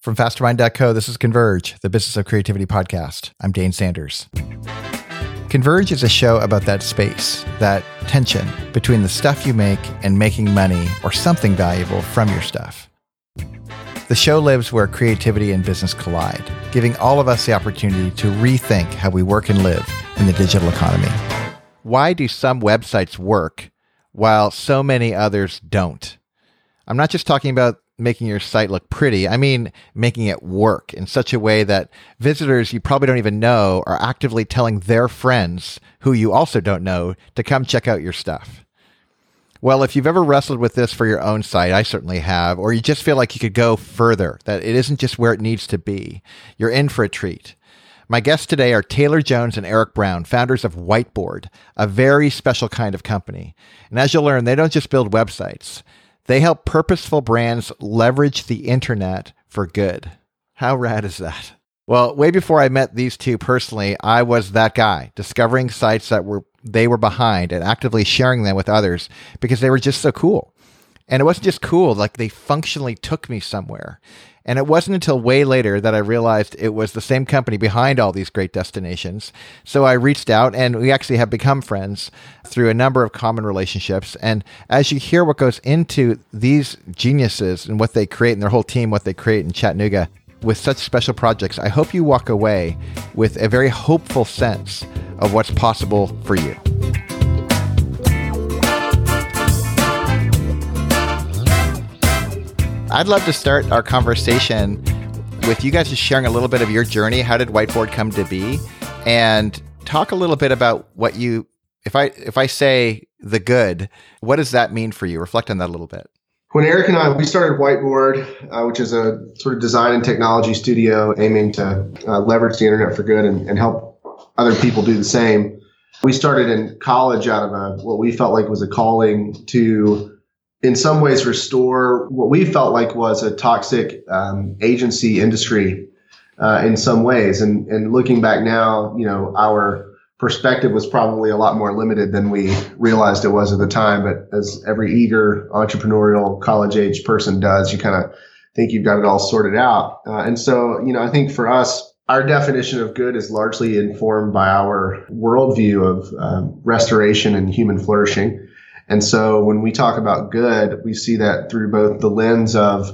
From Fastermind.co, this is Converge, the Business of Creativity podcast. I'm Dane Sanders. Converge is a show about that space, that tension between the stuff you make and making money or something valuable from your stuff. The show lives where creativity and business collide, giving all of us the opportunity to rethink how we work and live in the digital economy. Why do some websites work while so many others don't? I'm not just talking about making your site look pretty. I mean, making it work in such a way that visitors you probably don't even know are actively telling their friends who you also don't know to come check out your stuff. Well, if you've ever wrestled with this for your own site, I certainly have, or you just feel like you could go further, that it isn't just where it needs to be, you're in for a treat. My guests today are Taylor Jones and Eric Brown, founders of Whiteboard, a very special kind of company. And as you'll learn, they don't just build websites. They help purposeful brands leverage the internet for good. How rad is that? Well, way before I met these two personally, I was that guy discovering sites that were they were behind and actively sharing them with others because they were just so cool. And it wasn't just cool, like they functionally took me somewhere. And it wasn't until way later that I realized it was the same company behind all these great destinations. So I reached out and we actually have become friends through a number of common relationships. And as you hear what goes into these geniuses and what they create and their whole team, what they create in Chattanooga with such special projects, I hope you walk away with a very hopeful sense of what's possible for you. I'd love to start our conversation with you guys just sharing a little bit of your journey. How did Whiteboard come to be? And talk a little bit about what you if I if I say the good, what does that mean for you? Reflect on that a little bit. When Eric and I we started Whiteboard, uh, which is a sort of design and technology studio aiming to uh, leverage the internet for good and, and help other people do the same. We started in college out of a what we felt like was a calling to in some ways restore what we felt like was a toxic um, agency industry uh, in some ways. And, and looking back now, you know, our perspective was probably a lot more limited than we realized it was at the time. But as every eager entrepreneurial college age person does, you kind of think you've got it all sorted out. Uh, and so, you know, I think for us, our definition of good is largely informed by our worldview of um, restoration and human flourishing. And so when we talk about good, we see that through both the lens of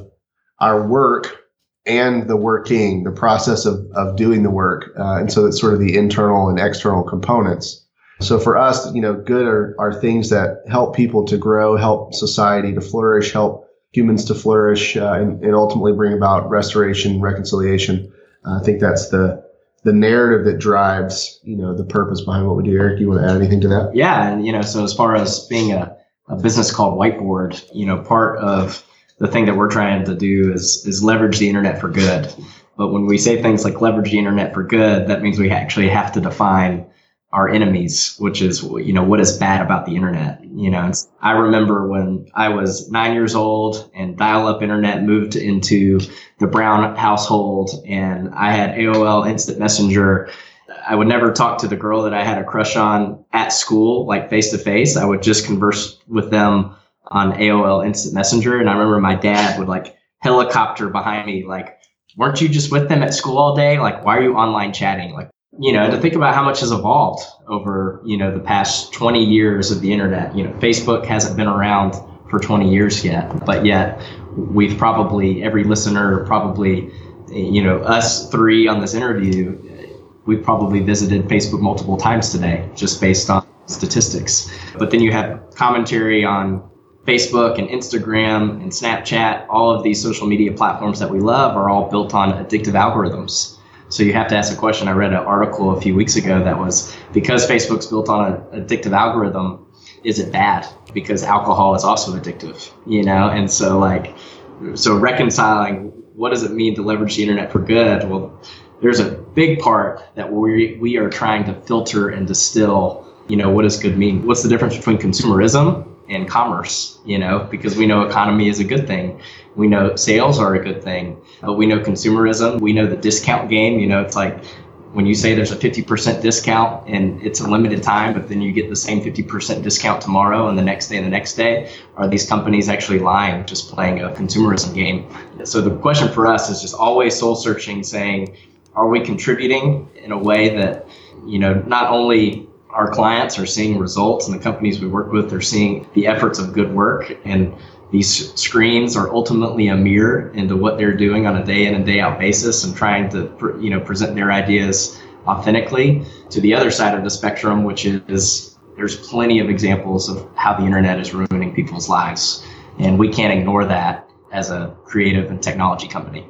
our work and the working, the process of, of doing the work. Uh, and so that's sort of the internal and external components. So for us, you know, good are, are things that help people to grow, help society to flourish, help humans to flourish, uh, and, and, ultimately bring about restoration, reconciliation. Uh, I think that's the the narrative that drives you know the purpose behind what we do. Eric, do you want to add anything to that? Yeah, and you know, so as far as being a, a business called Whiteboard, you know, part of the thing that we're trying to do is is leverage the internet for good. But when we say things like leverage the internet for good, that means we actually have to define our enemies, which is, you know, what is bad about the internet. You know, I remember when I was nine years old and dial up internet moved into the Brown household and I had AOL instant messenger. I would never talk to the girl that I had a crush on at school, like face to face. I would just converse with them on AOL instant messenger. And I remember my dad would like helicopter behind me, like, weren't you just with them at school all day? Like, why are you online chatting? Like, you know, to think about how much has evolved over, you know, the past 20 years of the internet. You know, Facebook hasn't been around for 20 years yet, but yet we've probably, every listener, probably, you know, us three on this interview, we've probably visited Facebook multiple times today just based on statistics. But then you have commentary on Facebook and Instagram and Snapchat, all of these social media platforms that we love are all built on addictive algorithms. So you have to ask a question. I read an article a few weeks ago that was because Facebook's built on an addictive algorithm, is it bad? Because alcohol is also addictive, you know? And so like, so reconciling what does it mean to leverage the internet for good? Well, there's a big part that we, we are trying to filter and distill, you know, what does good mean? What's the difference between consumerism and commerce, you know, because we know economy is a good thing. We know sales are a good thing, but we know consumerism. We know the discount game. You know, it's like when you say there's a 50% discount and it's a limited time, but then you get the same 50% discount tomorrow and the next day and the next day, are these companies actually lying, just playing a consumerism game? So the question for us is just always soul searching, saying, are we contributing in a way that, you know, not only our clients are seeing results and the companies we work with are seeing the efforts of good work. And these screens are ultimately a mirror into what they're doing on a day in and day out basis and trying to you know present their ideas authentically. To the other side of the spectrum which is there's plenty of examples of how the internet is ruining people's lives. And we can't ignore that as a creative and technology company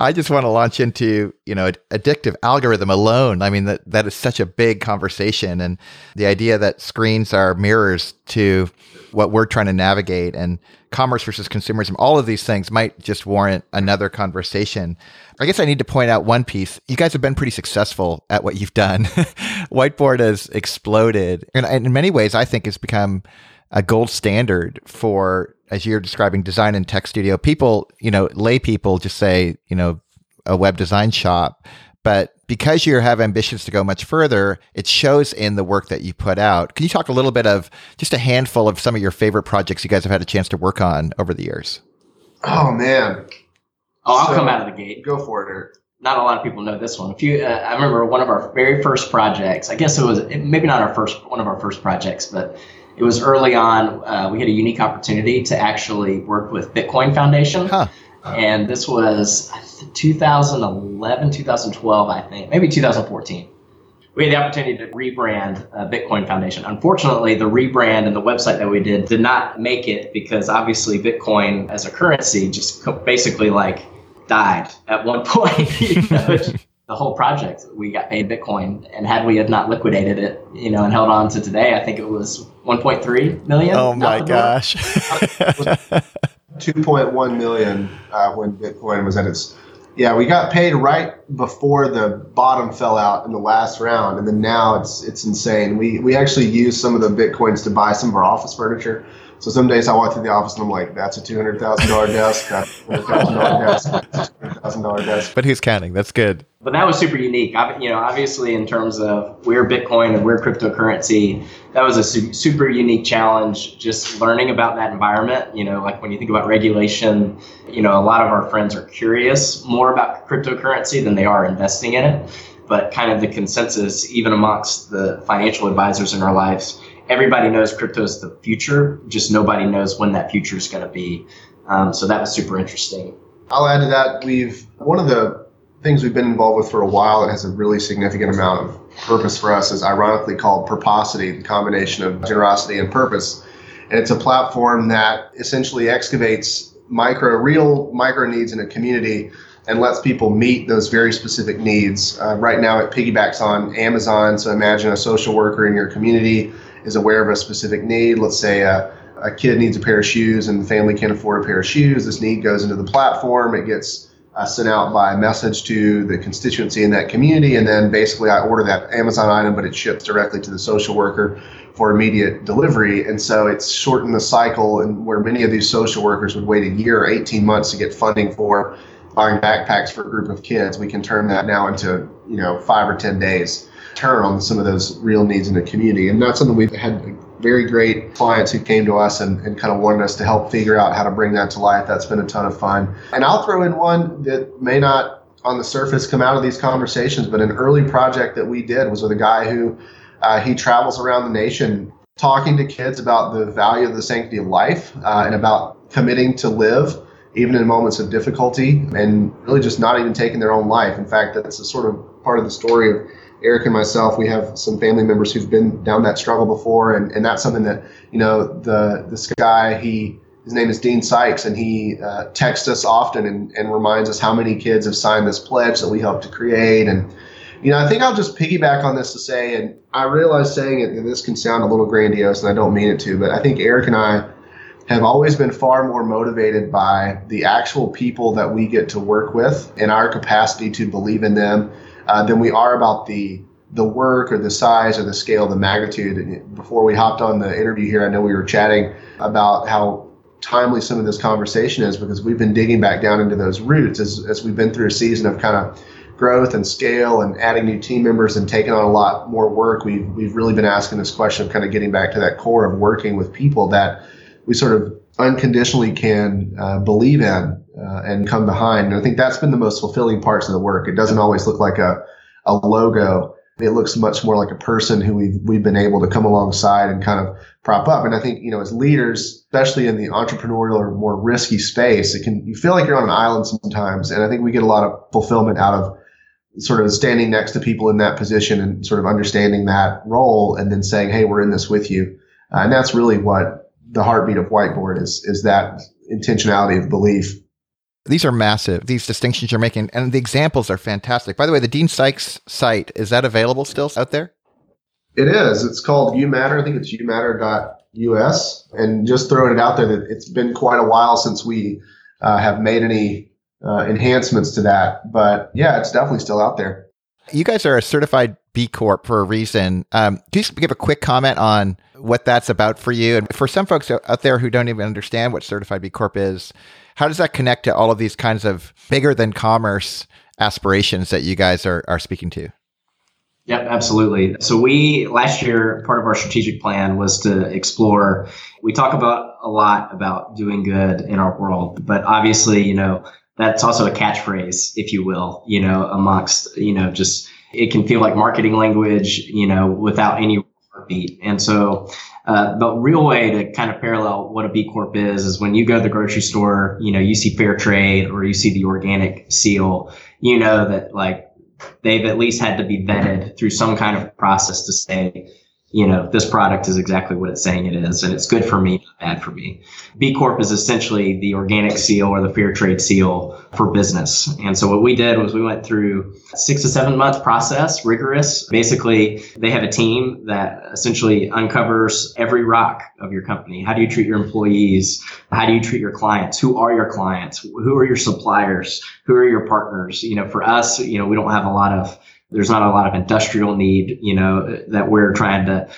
I just want to launch into, you know, addictive algorithm alone. I mean, that, that is such a big conversation. And the idea that screens are mirrors to what we're trying to navigate and commerce versus consumerism, all of these things might just warrant another conversation. I guess I need to point out one piece. You guys have been pretty successful at what you've done. Whiteboard has exploded. And in many ways, I think it's become a gold standard for, as you're describing, design and tech studio. People, you know, lay people just say, you know, a web design shop. But because you have ambitions to go much further, it shows in the work that you put out. Can you talk a little bit of just a handful of some of your favorite projects you guys have had a chance to work on over the years? Oh man. Oh, I'll so, come out of the gate. Go for it, Eric. Not a lot of people know this one. If you, uh, I remember one of our very first projects. I guess it was maybe not our first one of our first projects, but it was early on. Uh, we had a unique opportunity to actually work with Bitcoin Foundation. Huh and this was 2011, 2012, I think, maybe 2014. We had the opportunity to rebrand uh, Bitcoin Foundation. Unfortunately, the rebrand and the website that we did did not make it because obviously Bitcoin as a currency just basically like died at one point. you know, the whole project, we got paid Bitcoin, and had we had not liquidated it, you know, and held on to today, I think it was 1.3 million. Oh my gosh. 2.1 million uh, when Bitcoin was at its. Yeah, we got paid right before the bottom fell out in the last round, and then now it's it's insane. We we actually use some of the bitcoins to buy some of our office furniture. So some days I walk through the office and I'm like, "That's a two hundred thousand dollar desk. That's a thousand dollar desk. Thousand dollar desk." But who's counting? That's good but that was super unique. I, You know, obviously in terms of we're Bitcoin and we're cryptocurrency, that was a su- super unique challenge. Just learning about that environment. You know, like when you think about regulation, you know, a lot of our friends are curious more about cryptocurrency than they are investing in it. But kind of the consensus, even amongst the financial advisors in our lives, everybody knows crypto is the future. Just nobody knows when that future is going to be. Um, so that was super interesting. I'll add to that. We've one of the things we've been involved with for a while that has a really significant amount of purpose for us is ironically called Purposity, the combination of generosity and purpose. And it's a platform that essentially excavates micro, real micro needs in a community and lets people meet those very specific needs. Uh, right now, it piggybacks on Amazon. So imagine a social worker in your community is aware of a specific need. Let's say a, a kid needs a pair of shoes and the family can't afford a pair of shoes. This need goes into the platform. It gets uh, sent out by message to the constituency in that community, and then basically I order that Amazon item, but it ships directly to the social worker for immediate delivery. And so it's shortened the cycle, and where many of these social workers would wait a year or 18 months to get funding for buying backpacks for a group of kids, we can turn that now into you know five or 10 days turn on some of those real needs in the community. And that's something we've had very great clients who came to us and, and kind of wanted us to help figure out how to bring that to life. That's been a ton of fun. And I'll throw in one that may not on the surface come out of these conversations, but an early project that we did was with a guy who uh, he travels around the nation talking to kids about the value of the sanctity of life uh, and about committing to live even in moments of difficulty and really just not even taking their own life. In fact, that's a sort of part of the story of Eric and myself, we have some family members who've been down that struggle before, and, and that's something that you know the this guy he his name is Dean Sykes, and he uh, texts us often and, and reminds us how many kids have signed this pledge that we helped to create. And you know, I think I'll just piggyback on this to say, and I realize saying it, this can sound a little grandiose, and I don't mean it to, but I think Eric and I have always been far more motivated by the actual people that we get to work with and our capacity to believe in them uh, than we are about the the work or the size or the scale, the magnitude. Before we hopped on the interview here, I know we were chatting about how timely some of this conversation is because we've been digging back down into those roots as, as we've been through a season of kind of growth and scale and adding new team members and taking on a lot more work, we've, we've really been asking this question of kind of getting back to that core of working with people that we sort of unconditionally can uh, believe in uh, and come behind. And I think that's been the most fulfilling parts of the work. It doesn't always look like a, a logo. It looks much more like a person who we've, we've been able to come alongside and kind of prop up. And I think, you know, as leaders, especially in the entrepreneurial or more risky space, it can, you feel like you're on an island sometimes. And I think we get a lot of fulfillment out of sort of standing next to people in that position and sort of understanding that role and then saying, Hey, we're in this with you. Uh, and that's really what the heartbeat of whiteboard is, is that intentionality of belief. These are massive, these distinctions you're making. And the examples are fantastic. By the way, the Dean Sykes site, is that available still out there? It is. It's called UMatter. I think it's umatter.us. And just throwing it out there that it's been quite a while since we uh, have made any uh, enhancements to that. But yeah, it's definitely still out there. You guys are a certified B Corp for a reason. Um, can you just give a quick comment on what that's about for you? And for some folks out there who don't even understand what certified B Corp is, how does that connect to all of these kinds of bigger than commerce aspirations that you guys are, are speaking to? Yep, absolutely. So we last year part of our strategic plan was to explore. We talk about a lot about doing good in our world, but obviously, you know, that's also a catchphrase, if you will, you know, amongst, you know, just it can feel like marketing language, you know, without any And so uh, the real way to kind of parallel what a B Corp is is when you go to the grocery store, you know, you see fair trade or you see the organic seal, you know that like they've at least had to be vetted through some kind of process to say, you know, this product is exactly what it's saying it is, and it's good for me, not bad for me. B Corp is essentially the organic seal or the fair trade seal for business. And so what we did was we went through six to seven month process, rigorous. Basically, they have a team that essentially uncovers every rock of your company. How do you treat your employees? How do you treat your clients? Who are your clients? Who are your suppliers? Who are your partners? You know, for us, you know, we don't have a lot of there's not a lot of industrial need, you know, that we're trying to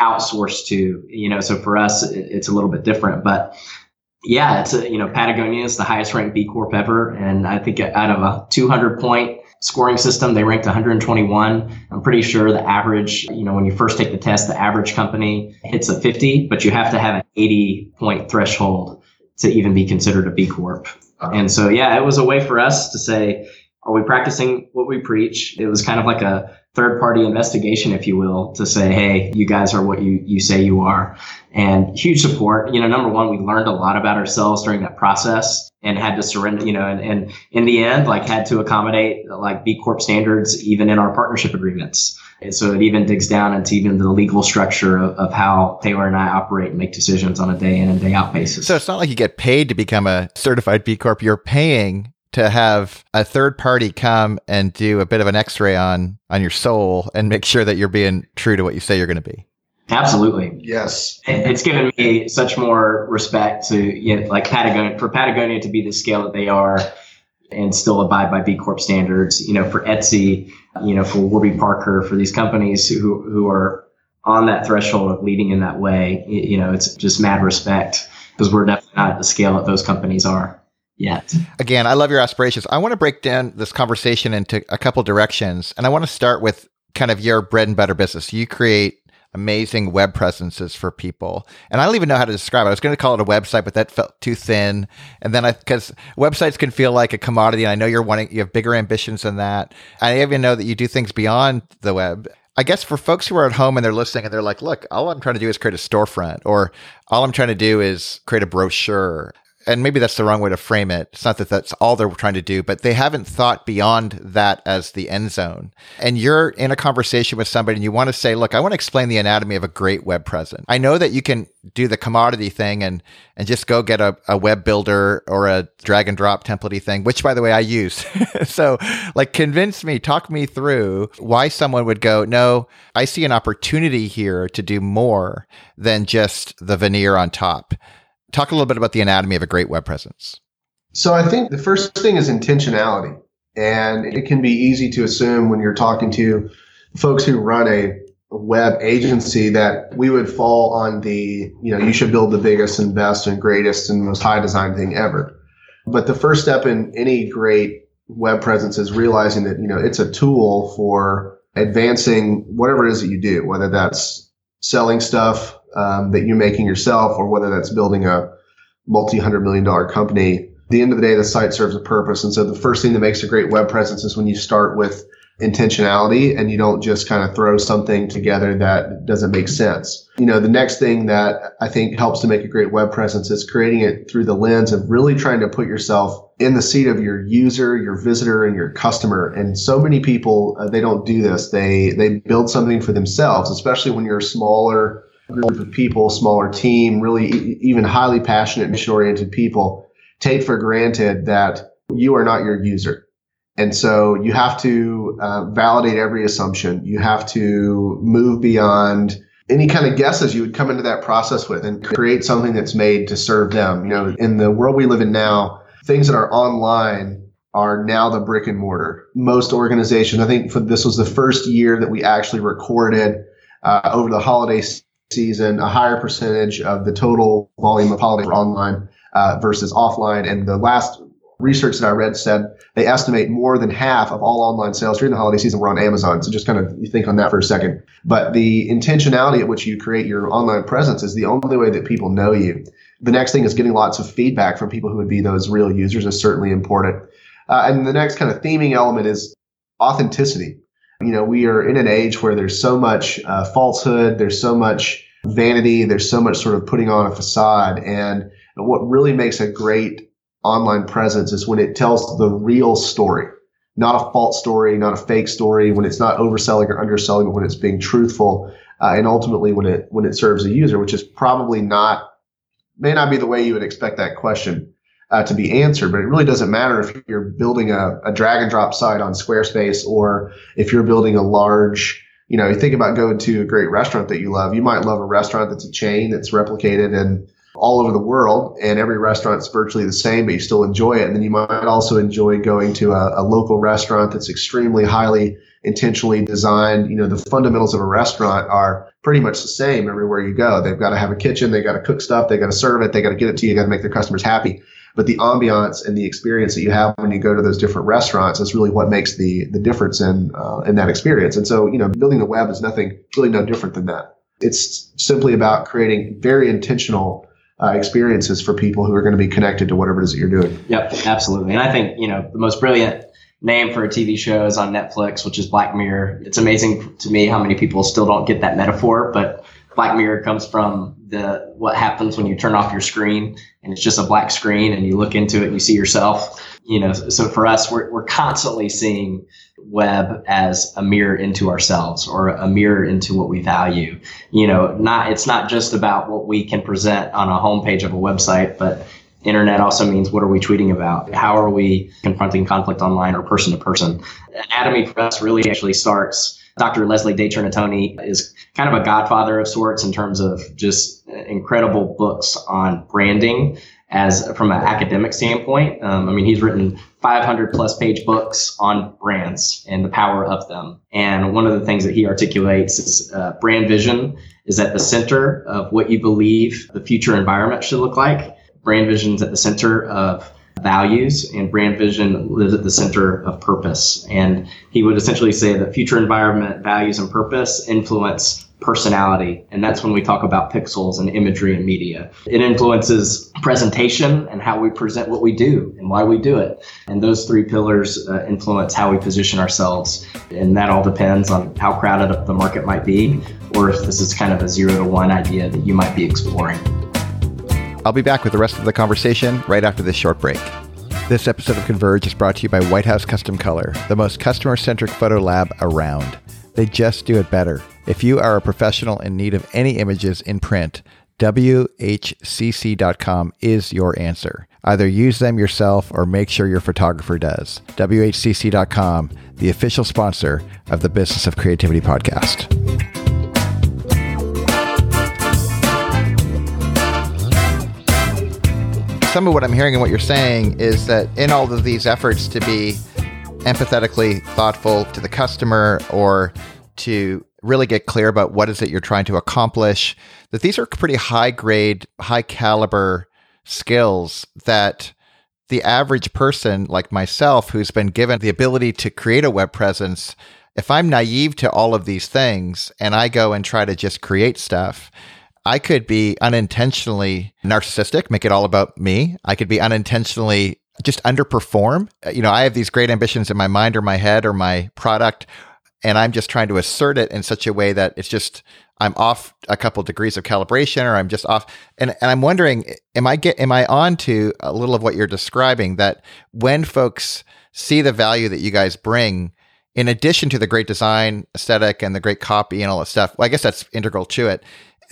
outsource to, you know, so for us, it's a little bit different, but yeah, it's a, you know, Patagonia is the highest ranked B Corp ever. And I think out of a 200 point scoring system, they ranked 121. I'm pretty sure the average, you know, when you first take the test, the average company hits a 50, but you have to have an 80 point threshold to even be considered a B Corp. Uh-huh. And so, yeah, it was a way for us to say, are we practicing what we preach? It was kind of like a third party investigation, if you will, to say, hey, you guys are what you, you say you are. And huge support. You know, number one, we learned a lot about ourselves during that process and had to surrender, you know, and, and in the end, like had to accommodate like B Corp standards even in our partnership agreements. And so it even digs down into even the legal structure of, of, how Taylor and I operate and make decisions on a day in and day out basis. So it's not like you get paid to become a certified B Corp. You're paying to have a third party come and do a bit of an x-ray on on your soul and make sure that you're being true to what you say you're going to be. Absolutely. Yes. It's given me such more respect to you know, like patagonia for patagonia to be the scale that they are and still abide by b corp standards you know for etsy you know for warby parker for these companies who who are on that threshold of leading in that way you know it's just mad respect because we're definitely not at the scale that those companies are yet. Again, I love your aspirations. I want to break down this conversation into a couple directions, and I want to start with kind of your bread and butter business. You create amazing web presences for people. And I don't even know how to describe it. I was going to call it a website, but that felt too thin. And then I, because websites can feel like a commodity, and I know you're wanting, you have bigger ambitions than that. I even know that you do things beyond the web. I guess for folks who are at home and they're listening and they're like, look, all I'm trying to do is create a storefront, or all I'm trying to do is create a brochure and maybe that's the wrong way to frame it. It's not that that's all they're trying to do, but they haven't thought beyond that as the end zone. And you're in a conversation with somebody and you want to say, look, I want to explain the anatomy of a great web presence. I know that you can do the commodity thing and, and just go get a, a web builder or a drag and drop template thing, which by the way, I use. so like convince me, talk me through why someone would go, no, I see an opportunity here to do more than just the veneer on top. Talk a little bit about the anatomy of a great web presence. So I think the first thing is intentionality. And it can be easy to assume when you're talking to folks who run a web agency that we would fall on the, you know, you should build the biggest and best and greatest and most high design thing ever. But the first step in any great web presence is realizing that, you know, it's a tool for advancing whatever it is that you do, whether that's selling stuff um, that you're making yourself or whether that's building a multi hundred million dollar company. At the end of the day, the site serves a purpose. And so the first thing that makes a great web presence is when you start with intentionality and you don't just kind of throw something together that doesn't make sense. You know, the next thing that I think helps to make a great web presence is creating it through the lens of really trying to put yourself in the seat of your user, your visitor, and your customer. And so many people, uh, they don't do this. They, they build something for themselves, especially when you're a smaller group of people, smaller team, really e- even highly passionate, mission oriented people take for granted that you are not your user and so you have to uh, validate every assumption. You have to move beyond any kind of guesses you would come into that process with and create something that's made to serve them. You know, in the world we live in now, things that are online are now the brick and mortar. Most organizations, I think for, this was the first year that we actually recorded uh, over the holiday season a higher percentage of the total volume of holiday online uh, versus offline. And the last research that I read said they estimate more than half of all online sales during the holiday season were on Amazon. So just kind of you think on that for a second. But the intentionality at which you create your online presence is the only way that people know you. The next thing is getting lots of feedback from people who would be those real users is certainly important. Uh, and the next kind of theming element is authenticity. You know, we are in an age where there's so much uh, falsehood, there's so much vanity, there's so much sort of putting on a facade. And what really makes a great online presence is when it tells the real story, not a false story, not a fake story, when it's not overselling or underselling, but when it's being truthful, uh, and ultimately when it when it serves a user, which is probably not may not be the way you would expect that question uh, to be answered, but it really doesn't matter if you're building a, a drag and drop site on Squarespace or if you're building a large you know, you think about going to a great restaurant that you love. You might love a restaurant that's a chain that's replicated in all over the world and every restaurant's virtually the same, but you still enjoy it. And then you might also enjoy going to a, a, local restaurant that's extremely highly intentionally designed. You know, the fundamentals of a restaurant are pretty much the same everywhere you go. They've got to have a kitchen. They got to cook stuff. They got to serve it. They got to get it to you. Got to make their customers happy. But the ambiance and the experience that you have when you go to those different restaurants is really what makes the the difference in uh, in that experience. And so, you know, building the web is nothing really no different than that. It's simply about creating very intentional uh, experiences for people who are going to be connected to whatever it is that you're doing. Yep, absolutely. And I think, you know, the most brilliant name for a TV show is on Netflix, which is Black Mirror. It's amazing to me how many people still don't get that metaphor, but Black Mirror comes from the what happens when you turn off your screen and it's just a black screen and you look into it and you see yourself. You know, so for us, we're, we're constantly seeing web as a mirror into ourselves or a mirror into what we value. You know, not it's not just about what we can present on a homepage of a website, but internet also means what are we tweeting about? How are we confronting conflict online or person to person? Anatomy for us really actually starts. Dr. Leslie de Chernatony is kind of a godfather of sorts in terms of just incredible books on branding as from an academic standpoint. Um, I mean, he's written 500 plus page books on brands and the power of them. And one of the things that he articulates is uh, brand vision is at the center of what you believe the future environment should look like. Brand vision is at the center of values and brand vision lives at the center of purpose. And he would essentially say that future environment, values, and purpose influence personality. And that's when we talk about pixels and imagery and media. It influences presentation and how we present what we do and why we do it. And those three pillars uh, influence how we position ourselves. And that all depends on how crowded the market might be, or if this is kind of a zero to one idea that you might be exploring. I'll be back with the rest of the conversation right after this short break. This episode of Converge is brought to you by White House Custom Color, the most customer centric photo lab around. They just do it better. If you are a professional in need of any images in print, WHCC.com is your answer. Either use them yourself or make sure your photographer does. WHCC.com, the official sponsor of the Business of Creativity podcast. Some of what I'm hearing and what you're saying is that in all of these efforts to be empathetically thoughtful to the customer or to really get clear about what is it you're trying to accomplish that these are pretty high grade high caliber skills that the average person like myself who's been given the ability to create a web presence, if I'm naive to all of these things and I go and try to just create stuff, I could be unintentionally narcissistic, make it all about me. I could be unintentionally just underperform. You know, I have these great ambitions in my mind or my head or my product, and I'm just trying to assert it in such a way that it's just I'm off a couple degrees of calibration or I'm just off and and I'm wondering am I get am I on to a little of what you're describing that when folks see the value that you guys bring in addition to the great design aesthetic and the great copy and all that stuff well I guess that's integral to it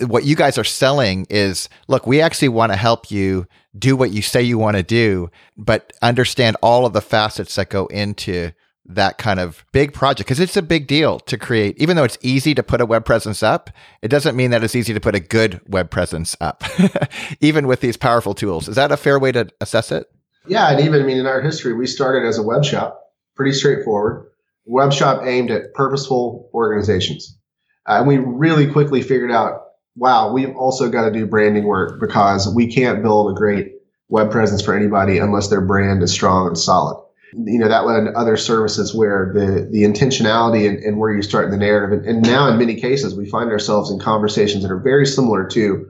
what you guys are selling is look we actually want to help you do what you say you want to do but understand all of the facets that go into that kind of big project because it's a big deal to create. Even though it's easy to put a web presence up it doesn't mean that it's easy to put a good web presence up even with these powerful tools. Is that a fair way to assess it? Yeah and even i mean in our history we started as a web shop pretty straightforward. Web shop aimed at purposeful organizations. Uh, and we really quickly figured out wow we've also got to do branding work because we can't build a great web presence for anybody unless their brand is strong and solid. You know that led to other services where the the intentionality and, and where you start in the narrative. And, and, now in many cases we find ourselves in conversations that are very similar to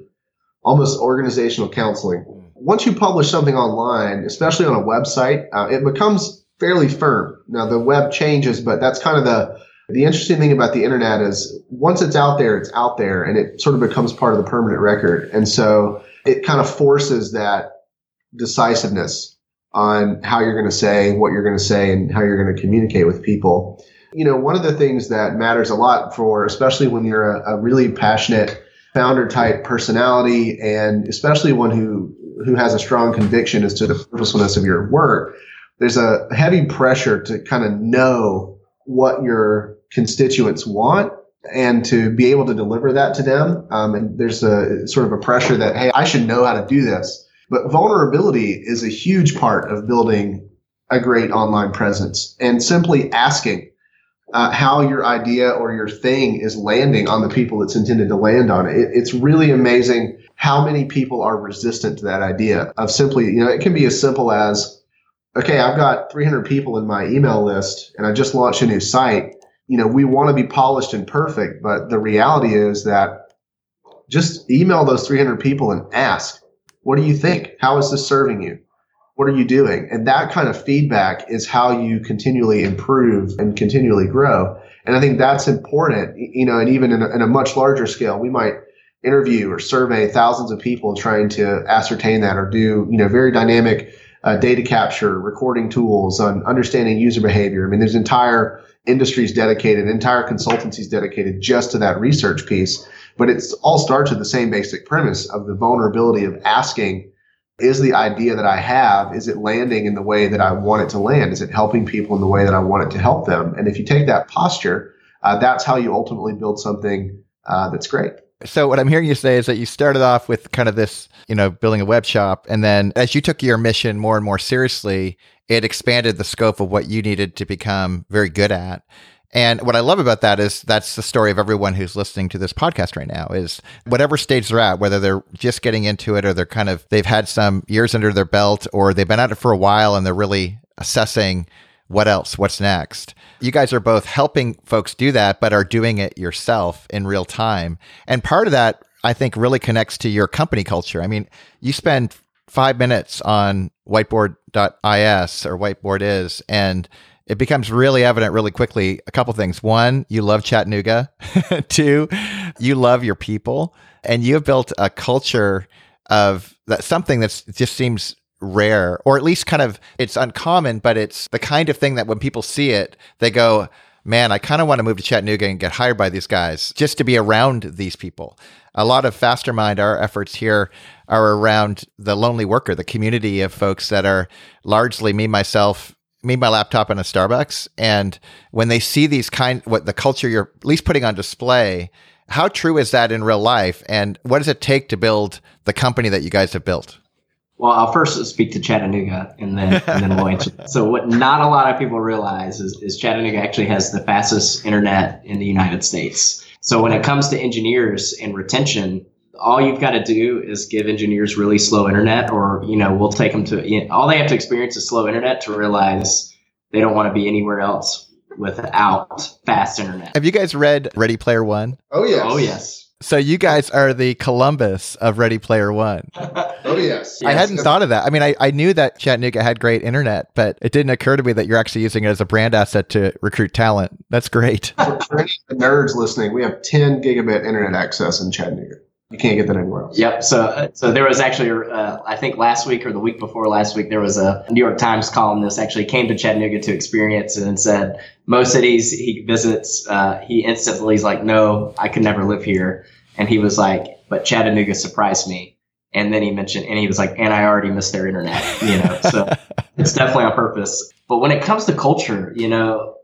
almost organizational counseling. Once you publish something online especially on a website uh, it becomes fairly firm. Now the web changes but that's kind of the the interesting thing about the internet is once it's out there it's out there and it sort of becomes part of the permanent record and so it kind of forces that decisiveness on how you're going to say what you're going to say and how you're going to communicate with people. You know, one of the things that matters a lot for, especially when you're a, a really passionate founder type personality, and especially one who who has a strong conviction as to the purposefulness of your work, there's a heavy pressure to kind of know what your constituents want and to be able to deliver that to them. Um, and there's a sort of a pressure that, hey, I should know how to do this. But vulnerability is a huge part of building a great online presence and simply asking uh, how your idea or your thing is landing on the people it's intended to land on. It, it's really amazing how many people are resistant to that idea of simply, you know, it can be as simple as, okay, I've got 300 people in my email list and I just launched a new site. You know, we want to be polished and perfect, but the reality is that just email those 300 people and ask, what do you think? How is this serving you? What are you doing? And that kind of feedback is how you continually improve and continually grow. And I think that's important, you know, and even in a, in a much larger scale, we might interview or survey thousands of people trying to ascertain that or do, you know, very dynamic uh, data capture, recording tools on understanding user behavior. I mean, there's entire industries dedicated, entire consultancies dedicated just to that research piece. But it all starts with the same basic premise of the vulnerability of asking, is the idea that I have, is it landing in the way that I want it to land? Is it helping people in the way that I want it to help them? And if you take that posture, uh, that's how you ultimately build something uh, that's great. So what I'm hearing you say is that you started off with kind of this, you know, building a web shop, and then as you took your mission more and more seriously, it expanded the scope of what you needed to become very good at. And what I love about that is that's the story of everyone who's listening to this podcast right now is whatever stage they're at, whether they're just getting into it or they're kind of, they've had some years under their belt or they've been at it for a while and they're really assessing what else, what's next. You guys are both helping folks do that, but are doing it yourself in real time. And part of that, I think, really connects to your company culture. I mean, you spend five minutes on whiteboard.is or whiteboard is, and it becomes really evident really quickly a couple things. One, you love Chattanooga. Two, you love your people and you have built a culture of that something that just seems rare or at least kind of it's uncommon, but it's the kind of thing that when people see it, they go, man, I kind of want to move to Chattanooga and get hired by these guys just to be around these people. A lot of Fastermind, our efforts here are around the lonely worker, the community of folks that are largely me, myself, me my laptop and a Starbucks, and when they see these kind, what the culture you're at least putting on display, how true is that in real life, and what does it take to build the company that you guys have built? Well, I'll first speak to Chattanooga, and then and then we'll answer. So, what not a lot of people realize is, is Chattanooga actually has the fastest internet in the United States. So, when it comes to engineers and retention, all you've got to do is give engineers really slow internet, or you know, we'll take them to. You know, all they have to experience is slow internet to realize they don't want to be anywhere else without fast internet. Have you guys read Ready Player One? Oh yes. Oh yes. So you guys are the Columbus of Ready Player One. Oh yes. I hadn't thought of that. I mean, I, I knew that Chattanooga had great internet, but it didn't occur to me that you're actually using it as a brand asset to recruit talent. That's great. For any nerds listening, we have 10 gigabit internet access in Chattanooga. You can't get that anywhere else. Yep. So, so there was actually, uh, I think last week or the week before last week, there was a New York Times columnist actually came to Chattanooga to experience it and said most cities he visits, uh, he instantly is like, no, I could never live here. And he was like, but Chattanooga surprised me. And then he mentioned, and he was like, and I already missed their internet, you know, so it's definitely on purpose. But when it comes to culture, you know,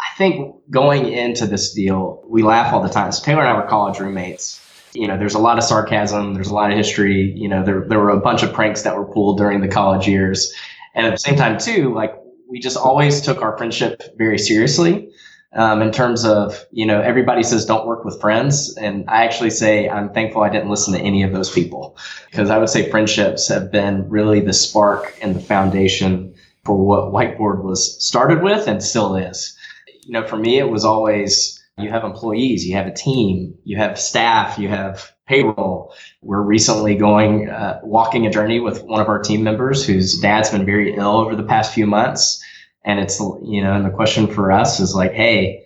I think going into this deal, we laugh all the time. So Taylor and I were college roommates. You know, there's a lot of sarcasm. There's a lot of history. You know, there, there were a bunch of pranks that were pulled during the college years. And at the same time, too, like we just always took our friendship very seriously um, in terms of, you know, everybody says don't work with friends. And I actually say I'm thankful I didn't listen to any of those people because I would say friendships have been really the spark and the foundation for what Whiteboard was started with and still is. You know, for me, it was always you have employees, you have a team, you have staff, you have payroll. We're recently going, uh, walking a journey with one of our team members whose dad's been very ill over the past few months and it's, you know, and the question for us is like, hey,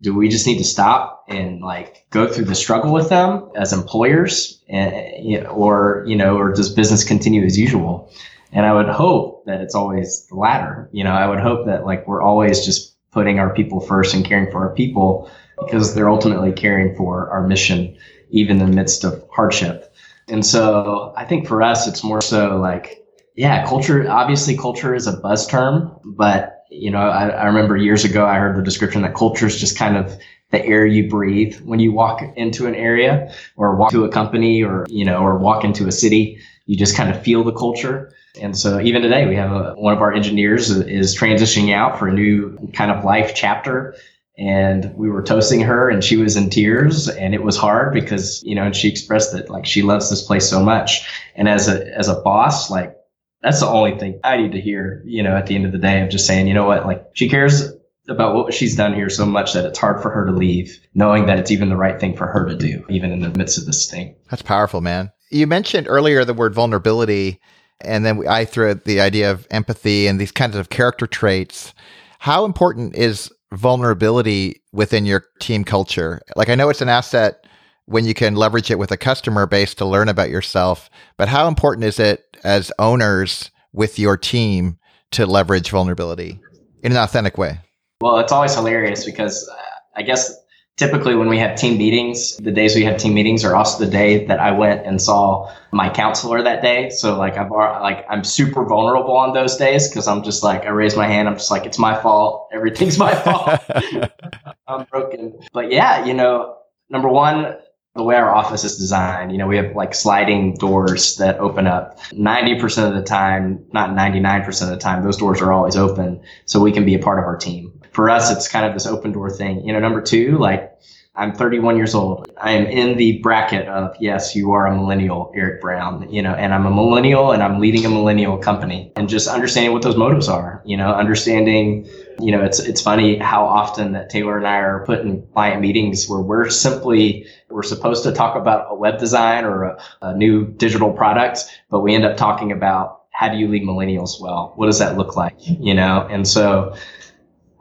do we just need to stop and like go through the struggle with them as employers and, or, you know, or does business continue as usual? And I would hope that it's always the latter. You know, I would hope that like we're always just putting our people first and caring for our people because they're ultimately caring for our mission, even in the midst of hardship. And so I think for us, it's more so like, yeah, culture, obviously culture is a buzz term, but you know, I, I remember years ago, I heard the description that culture is just kind of the air you breathe when you walk into an area or walk to a company or, you know, or walk into a city. You just kind of feel the culture. And so even today, we have a, one of our engineers is transitioning out for a new kind of life chapter. And we were toasting her and she was in tears and it was hard because, you know, and she expressed that like she loves this place so much. And as a, as a boss, like that's the only thing I need to hear, you know, at the end of the day of just saying, you know what, like she cares about what she's done here so much that it's hard for her to leave, knowing that it's even the right thing for her to do, even in the midst of this thing. That's powerful, man. You mentioned earlier the word vulnerability, and then I threw the idea of empathy and these kinds of character traits. How important is vulnerability within your team culture? Like, I know it's an asset when you can leverage it with a customer base to learn about yourself. But how important is it as owners with your team to leverage vulnerability in an authentic way? Well, it's always hilarious because uh, I guess typically when we have team meetings, the days we have team meetings are also the day that I went and saw my counselor that day. So like I'm like I'm super vulnerable on those days because I'm just like I raise my hand. I'm just like it's my fault. Everything's my fault. I'm broken. But yeah, you know, number one, the way our office is designed, you know, we have like sliding doors that open up 90% of the time, not 99% of the time, those doors are always open so we can be a part of our team. For us, it's kind of this open door thing. You know, number two, like I'm 31 years old. I am in the bracket of, yes, you are a millennial, Eric Brown, you know, and I'm a millennial and I'm leading a millennial company and just understanding what those motives are, you know, understanding, you know, it's, it's funny how often that Taylor and I are put in client meetings where we're simply, we're supposed to talk about a web design or a, a new digital product, but we end up talking about how do you lead millennials well? What does that look like? You know, and so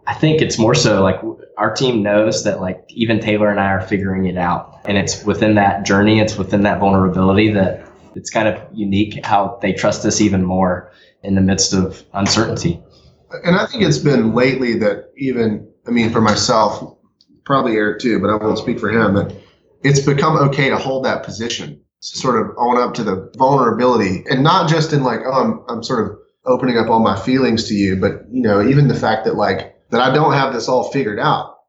I think it's more so like our team knows that like even Taylor and I are figuring it out. And it's within that journey, it's within that vulnerability that it's kind of unique how they trust us even more in the midst of uncertainty. And I think it's been lately that even, I mean, for myself, probably Eric too, but I won't speak for him, that it's become okay to hold that position, sort of own up to the vulnerability and not just in like, oh, I'm, I'm sort of opening up all my feelings to you, but you know, even the fact that like, that I don't have this all figured out.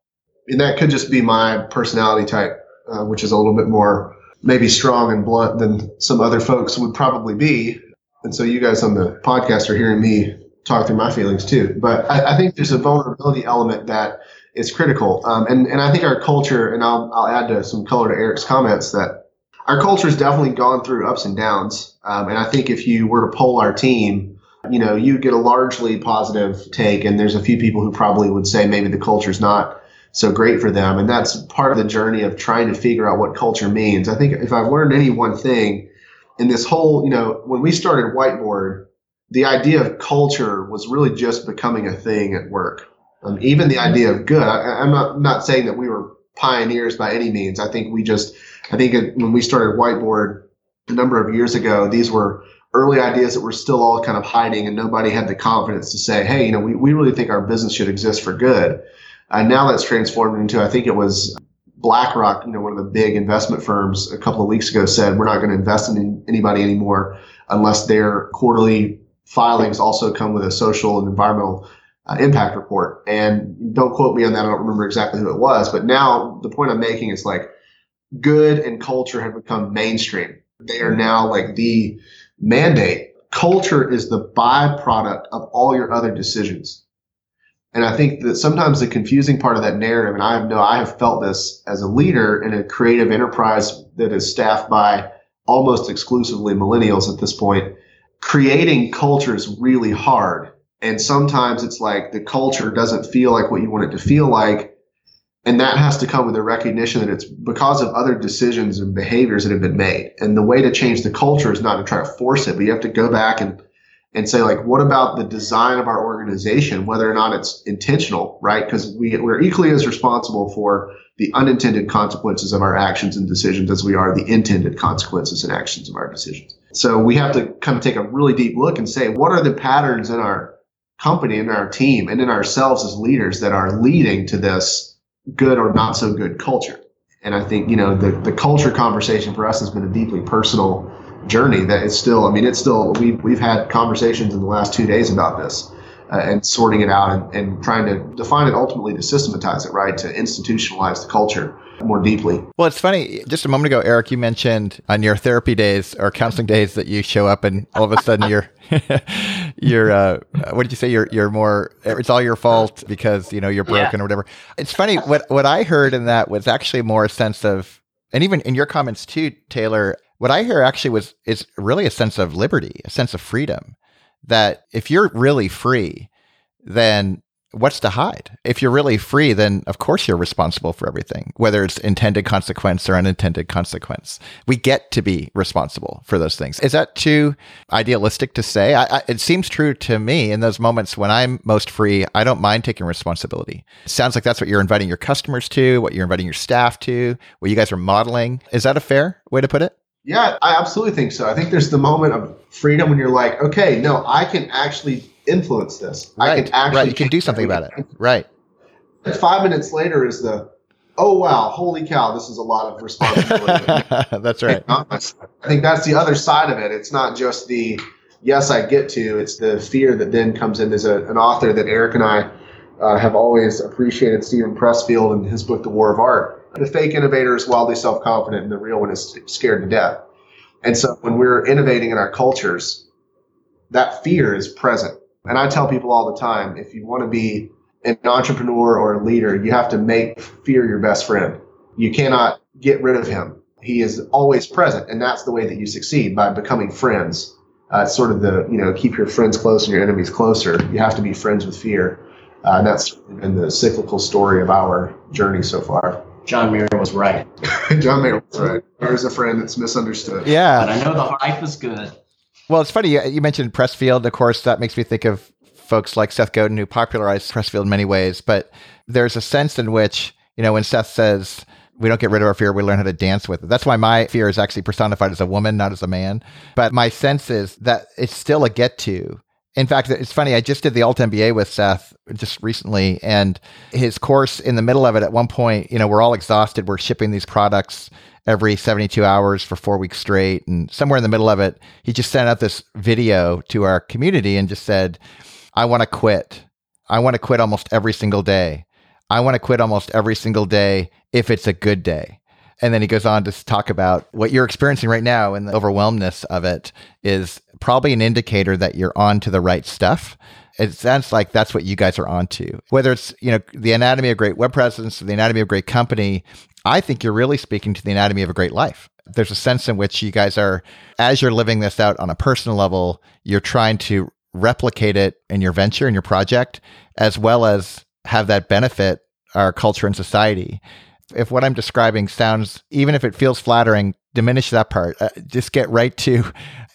And that could just be my personality type, uh, which is a little bit more maybe strong and blunt than some other folks would probably be. And so you guys on the podcast are hearing me talk through my feelings too. But I, I think there's a vulnerability element that is critical. Um, and, and I think our culture, and I'll, I'll add to some color to Eric's comments that our culture has definitely gone through ups and downs. Um, and I think if you were to poll our team, you know, you get a largely positive take, and there's a few people who probably would say maybe the culture's not so great for them. And that's part of the journey of trying to figure out what culture means. I think if I've learned any one thing in this whole, you know, when we started Whiteboard, the idea of culture was really just becoming a thing at work. Um, even the idea of good, I, am not, not saying that we were pioneers by any means. I think we just, I think when we started Whiteboard a number of years ago, these were early ideas that were still all kind of hiding and nobody had the confidence to say, hey, you know, we, we really think our business should exist for good. And now that's transformed into, I think it was BlackRock, you know, one of the big investment firms a couple of weeks ago said, we're not going to invest in anybody anymore unless their quarterly filings also come with a social and environmental uh, impact report. And don't quote me on that. I don't remember exactly who it was, but now the point I'm making is like good and culture have become mainstream. They are now like the mandate. Culture is the byproduct of all your other decisions. And I think that sometimes the confusing part of that narrative, and I know I have felt this as a leader in a creative enterprise that is staffed by almost exclusively millennials at this point, creating culture is really hard. And sometimes it's like the culture doesn't feel like what you want it to feel like. And that has to come with a recognition that it's because of other decisions and behaviors that have been made. And the way to change the culture is not to try to force it, but you have to go back and and say like what about the design of our organization whether or not it's intentional right because we, we're equally as responsible for the unintended consequences of our actions and decisions as we are the intended consequences and actions of our decisions so we have to kind of take a really deep look and say what are the patterns in our company in our team and in ourselves as leaders that are leading to this good or not so good culture. And i think you know the, the culture conversation for us has been a deeply personal journey that it's still, I mean, it's still, we've, we've had conversations in the last two days about this uh, and sorting it out and, and trying to define it ultimately to systematize it, right? To institutionalize the culture more deeply. Well, it's funny. Just a moment ago, Eric, you mentioned on your therapy days or counseling days that you show up and all of a sudden you're, you're, uh, what did you say? You're, you're more, it's all your fault because, you know, you're broken yeah. or whatever. It's funny. What, what I heard in that was actually more a sense of, and even in your comments too, Taylor, what I hear actually was is really a sense of liberty, a sense of freedom. That if you're really free, then what's to hide? If you're really free, then of course you're responsible for everything, whether it's intended consequence or unintended consequence. We get to be responsible for those things. Is that too idealistic to say? I, I, it seems true to me in those moments when I'm most free. I don't mind taking responsibility. It sounds like that's what you're inviting your customers to, what you're inviting your staff to, what you guys are modeling. Is that a fair way to put it? Yeah, I absolutely think so. I think there's the moment of freedom when you're like, okay, no, I can actually influence this. Right. I can actually right. You can do something about it. Right. Five minutes later is the, oh wow, holy cow, this is a lot of responsibility. that's right. I think that's the other side of it. It's not just the yes, I get to. It's the fear that then comes in. There's a, an author that Eric and I uh, have always appreciated, Steven Pressfield, in his book, The War of Art the fake innovator is wildly self confident, and the real one is scared to death. And so when we're innovating in our cultures, that fear is present. And I tell people all the time if you want to be an entrepreneur or a leader, you have to make fear your best friend. You cannot get rid of him. He is always present. And that's the way that you succeed by becoming friends. Uh, sort of the, you know, keep your friends close and your enemies closer. You have to be friends with fear. Uh, and that's been the cyclical story of our journey so far. John Mayer was right. John Mayer was right. There's a friend that's misunderstood. Yeah. But I know the hype is good. Well, it's funny. You mentioned Pressfield. Of course, that makes me think of folks like Seth Godin who popularized Pressfield in many ways. But there's a sense in which, you know, when Seth says, we don't get rid of our fear, we learn how to dance with it. That's why my fear is actually personified as a woman, not as a man. But my sense is that it's still a get to in fact, it's funny. I just did the Alt MBA with Seth just recently, and his course in the middle of it, at one point, you know, we're all exhausted. We're shipping these products every 72 hours for four weeks straight. And somewhere in the middle of it, he just sent out this video to our community and just said, I want to quit. I want to quit almost every single day. I want to quit almost every single day if it's a good day. And then he goes on to talk about what you're experiencing right now and the overwhelmness of it is probably an indicator that you're on to the right stuff. It sounds like that's what you guys are on to. Whether it's, you know, the anatomy of great web presence, the anatomy of great company, I think you're really speaking to the anatomy of a great life. there's a sense in which you guys are, as you're living this out on a personal level, you're trying to replicate it in your venture, in your project, as well as have that benefit our culture and society. If what I'm describing sounds, even if it feels flattering, diminish that part. Uh, just get right to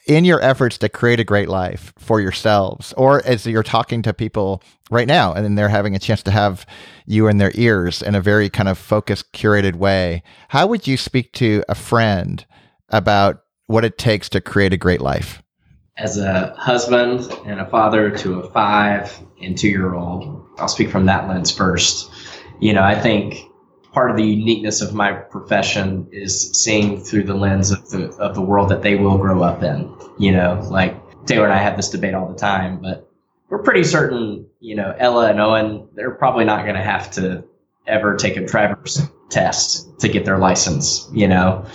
in your efforts to create a great life for yourselves, or as you're talking to people right now and then they're having a chance to have you in their ears in a very kind of focused, curated way, how would you speak to a friend about what it takes to create a great life? As a husband and a father to a five and two year old, I'll speak from that lens first. You know, I think part of the uniqueness of my profession is seeing through the lens of the of the world that they will grow up in. You know, like Taylor and I have this debate all the time, but we're pretty certain, you know, Ella and Owen, they're probably not going to have to ever take a driver's test to get their license. You know,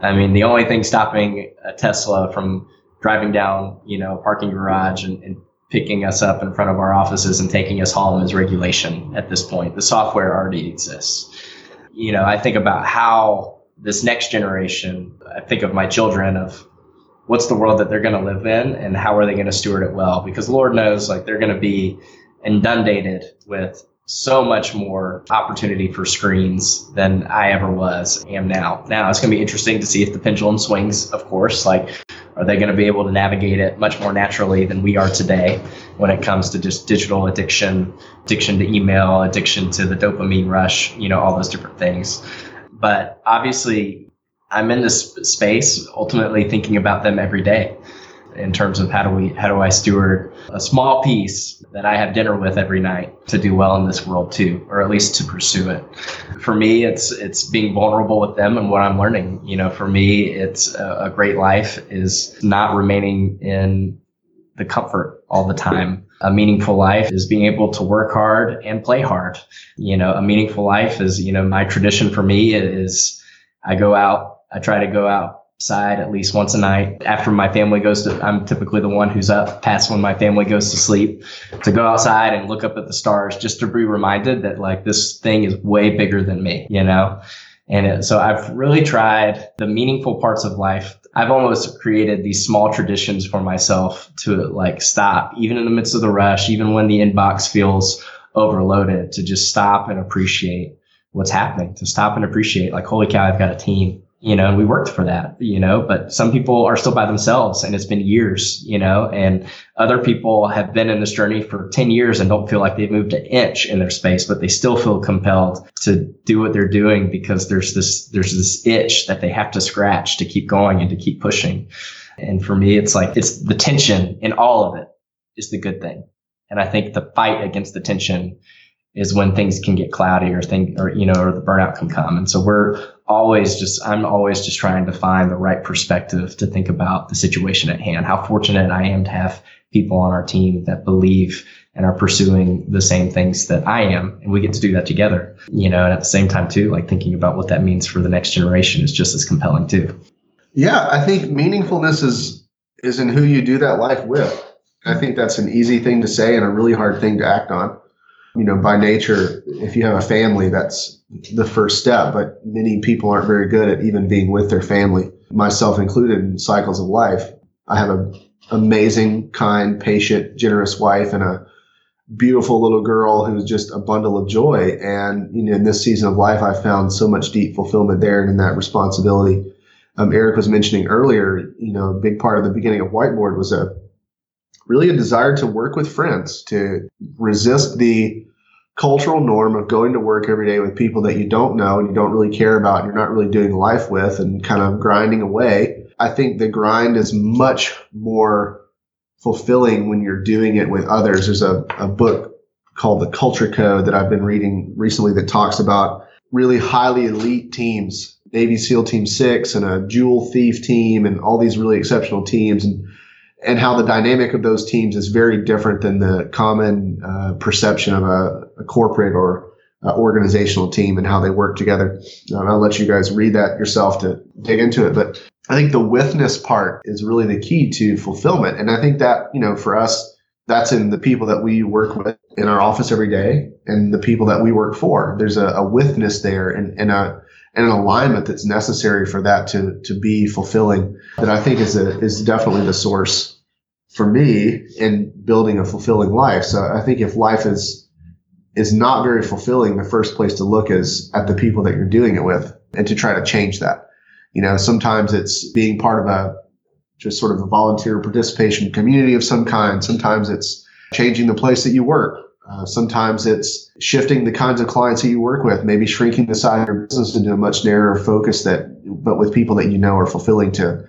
I mean, the only thing stopping a Tesla from driving down, you know, a parking garage and, and picking us up in front of our offices and taking us home is regulation at this point. The software already exists you know, I think about how this next generation, I think of my children of what's the world that they're going to live in and how are they going to steward it well? Because Lord knows like they're going to be inundated with so much more opportunity for screens than I ever was am now. Now it's going to be interesting to see if the pendulum swings, of course, like are they going to be able to navigate it much more naturally than we are today when it comes to just digital addiction, addiction to email, addiction to the dopamine rush, you know, all those different things. But obviously, I'm in this space ultimately thinking about them every day in terms of how do we how do I steward a small piece that I have dinner with every night to do well in this world too, or at least to pursue it. For me, it's it's being vulnerable with them and what I'm learning. You know, for me, it's a, a great life is not remaining in the comfort all the time. A meaningful life is being able to work hard and play hard. You know, a meaningful life is, you know, my tradition for me is I go out, I try to go out side at least once a night. After my family goes to i'm typically the one who's up past when my family goes to sleep to go outside and look up at the stars just to be reminded that like this thing is way bigger than me you know? And it, so i've really tried the meaningful parts of life. I've almost created these small traditions for myself to like stop even in the midst of the rush even when the inbox feels overloaded to just stop and appreciate what's happening to stop and appreciate like holy cow i've got a team you know, and we worked for that, you know, but some people are still by themselves and it's been years, you know, and other people have been in this journey for 10 years and don't feel like they've moved an inch in their space, but they still feel compelled to do what they're doing because there's this, there's this itch that they have to scratch to keep going and to keep pushing. And for me, it's like, it's the tension in all of it is the good thing. And I think the fight against the tension is when things can get cloudy or thing or you know or the burnout can come and so we're always just i'm always just trying to find the right perspective to think about the situation at hand. How fortunate i am to have people on our team that believe and are pursuing the same things that i am and we get to do that together. You know and at the same time too like thinking about what that means for the next generation is just as compelling too. Yeah i think meaningfulness is is in who you do that life with. I think that's an easy thing to say and a really hard thing to act on you know, by nature, if you have a family, that's the first step. But many people aren't very good at even being with their family, myself included in cycles of life. I have an amazing, kind, patient, generous wife and a beautiful little girl who's just a bundle of joy. And, you know, in this season of life, I found so much deep fulfillment there and in that responsibility. Um, Eric was mentioning earlier, you know, a big part of the beginning of Whiteboard was a really a desire to work with friends, to resist the cultural norm of going to work every day with people that you don't know and you don't really care about and you're not really doing life with and kind of grinding away. I think the grind is much more fulfilling when you're doing it with others. There's a, a book called The Culture Code that I've been reading recently that talks about really highly elite teams, Navy SEAL Team 6 and a Jewel Thief team and all these really exceptional teams. And and how the dynamic of those teams is very different than the common uh, perception of a, a corporate or uh, organizational team and how they work together. Um, I'll let you guys read that yourself to dig into it. But I think the withness part is really the key to fulfillment. And I think that, you know, for us, that's in the people that we work with in our office every day and the people that we work for. There's a, a withness there and, and a, and an alignment that's necessary for that to to be fulfilling that I think is a, is definitely the source for me in building a fulfilling life. So I think if life is is not very fulfilling, the first place to look is at the people that you're doing it with and to try to change that. You know, sometimes it's being part of a just sort of a volunteer participation community of some kind. Sometimes it's changing the place that you work. Uh, sometimes it's shifting the kinds of clients that you work with, maybe shrinking the size of your business into a much narrower focus that, but with people that you know are fulfilling to,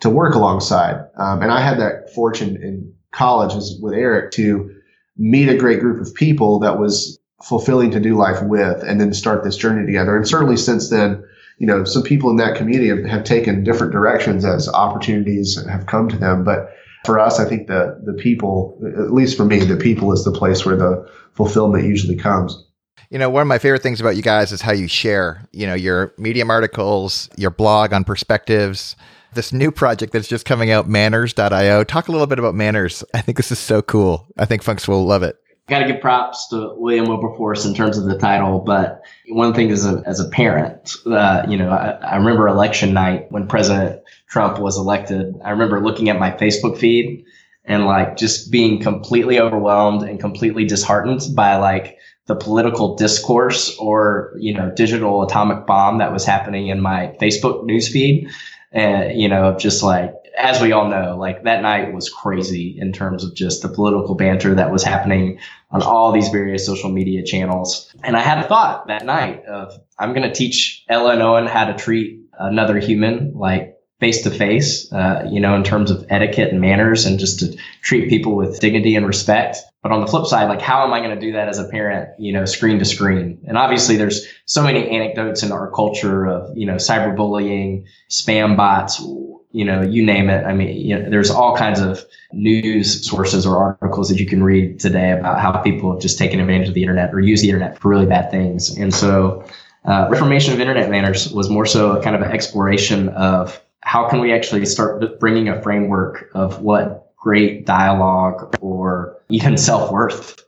to work alongside. Um, and I had that fortune in college with Eric to meet a great group of people that was fulfilling to do life with and then start this journey together. And certainly since then, you know, some people in that community have, have taken different directions as opportunities have come to them. But for us, I think the the people, at least for me, the people is the place where the fulfillment usually comes. You know, one of my favorite things about you guys is how you share, you know, your Medium articles, your blog on perspectives, this new project that's just coming out, manners.io. Talk a little bit about Manners. I think this is so cool. I think folks will love it. Got to give props to William Wilberforce in terms of the title, but one thing as a, as a parent, uh, you know, I, I remember election night when President Trump was elected. I remember looking at my Facebook feed and like just being completely overwhelmed and completely disheartened by like the political discourse or you know digital atomic bomb that was happening in my Facebook newsfeed, and you know just like as we all know, like that night was crazy in terms of just the political banter that was happening on all these various social media channels. And I had a thought that night of I'm going to teach Ella and Owen how to treat another human like face to face, you know, in terms of etiquette and manners and just to treat people with dignity and respect. But on the flip side, like, how am I going to do that as a parent, you know, screen to screen? And obviously there's so many anecdotes in our culture of, you know, cyberbullying, spam bots, you know, you name it. I mean, you know, there's all kinds of news sources or articles that you can read today about how people have just taken advantage of the internet or use the internet for really bad things. And so, uh, Reformation of Internet Manners was more so a kind of an exploration of how can we actually start bringing a framework of what great dialogue or even self-worth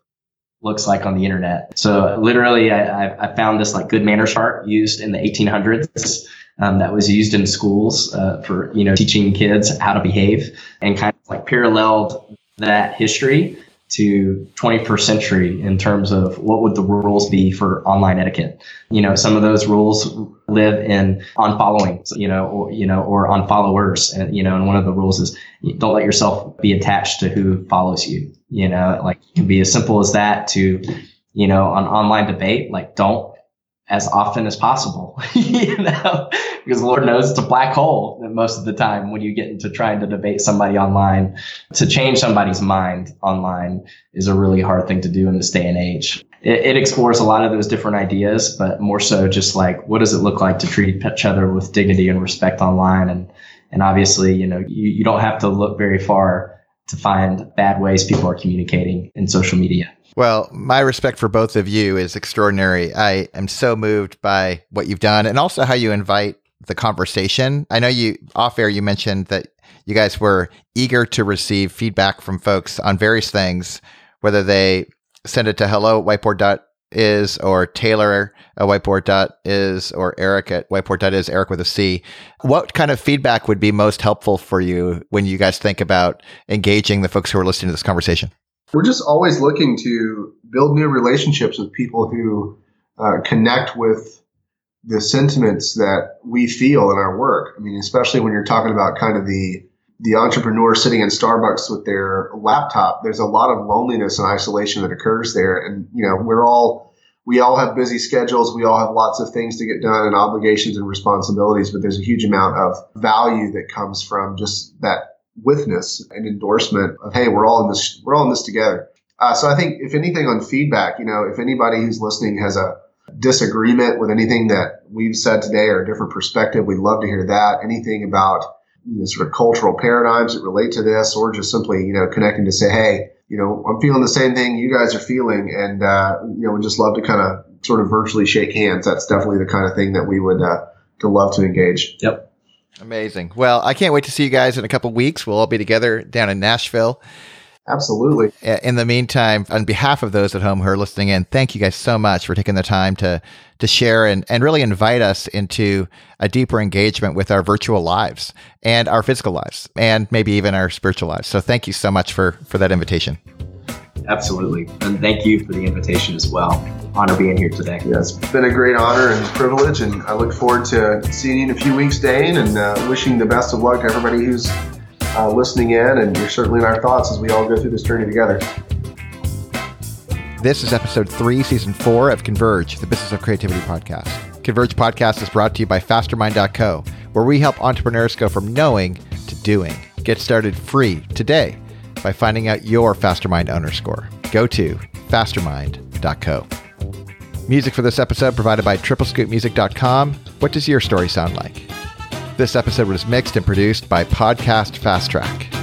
looks like on the internet. So literally, I, I found this like good manner chart used in the 1800s um, that was used in schools uh, for you know teaching kids how to behave, and kind of like paralleled that history to 21st century in terms of what would the rules be for online etiquette. You know, some of those rules live in on following, you know, or, you know, or on followers. And, you know, and one of the rules is don't let yourself be attached to who follows you. You know, like it can be as simple as that to, you know, on online debate, like don't as often as possible, you know, because Lord knows it's a black hole that most of the time when you get into trying to debate somebody online. To change somebody's mind online is a really hard thing to do in this day and age. It, it explores a lot of those different ideas, but more so just like what does it look like to treat each other with dignity and respect online? And, and obviously, you know, you, you don't have to look very far to find bad ways people are communicating in social media. Well, my respect for both of you is extraordinary. I am so moved by what you've done and also how you invite the conversation. I know you off air you mentioned that you guys were eager to receive feedback from folks on various things, whether they send it to hello at whiteboard.is or Taylor at whiteboard.is or Eric at whiteboard.is, Eric with a C. What kind of feedback would be most helpful for you when you guys think about engaging the folks who are listening to this conversation? We're just always looking to build new relationships with people who uh, connect with the sentiments that we feel in our work. I mean, especially when you're talking about kind of the the entrepreneur sitting in Starbucks with their laptop. There's a lot of loneliness and isolation that occurs there, and you know, we're all we all have busy schedules. We all have lots of things to get done and obligations and responsibilities, but there's a huge amount of value that comes from just that witness and endorsement of, hey, we're all in this, we're all in this together. Uh, so I think if anything on feedback, you know, if anybody who's listening has a disagreement with anything that we've said today or a different perspective, we'd love to hear that. Anything about you know, sort of cultural paradigms that relate to this, or just simply, you know, connecting to say, hey, you know, I'm feeling the same thing you guys are feeling, and uh, you know, we'd just love to kind of sort of virtually shake hands. That's definitely the kind of thing that we would uh, to love to engage. Yep. Amazing. Well, I can't wait to see you guys in a couple weeks. We'll all be together down in Nashville. Absolutely. In the meantime, on behalf of those at home who are listening in, thank you guys so much for taking the time to to share and, and really invite us into a deeper engagement with our virtual lives and our physical lives and maybe even our spiritual lives. So thank you so much for for that invitation. Absolutely. And thank you for the invitation as well. Honor being here today. Yeah, it's been a great honor and privilege, and I look forward to seeing you in a few weeks, Dane, and uh, wishing the best of luck to everybody who's uh, listening in, and you're certainly in our thoughts as we all go through this journey together. This is episode three, season four of Converge, the Business of Creativity podcast. Converge podcast is brought to you by Fastermind.co, where we help entrepreneurs go from knowing to doing. Get started free today by finding out your Fastermind owner score. Go to fastermind.co. Music for this episode provided by triplescoopmusic.com. What does your story sound like? This episode was mixed and produced by Podcast Fast Track.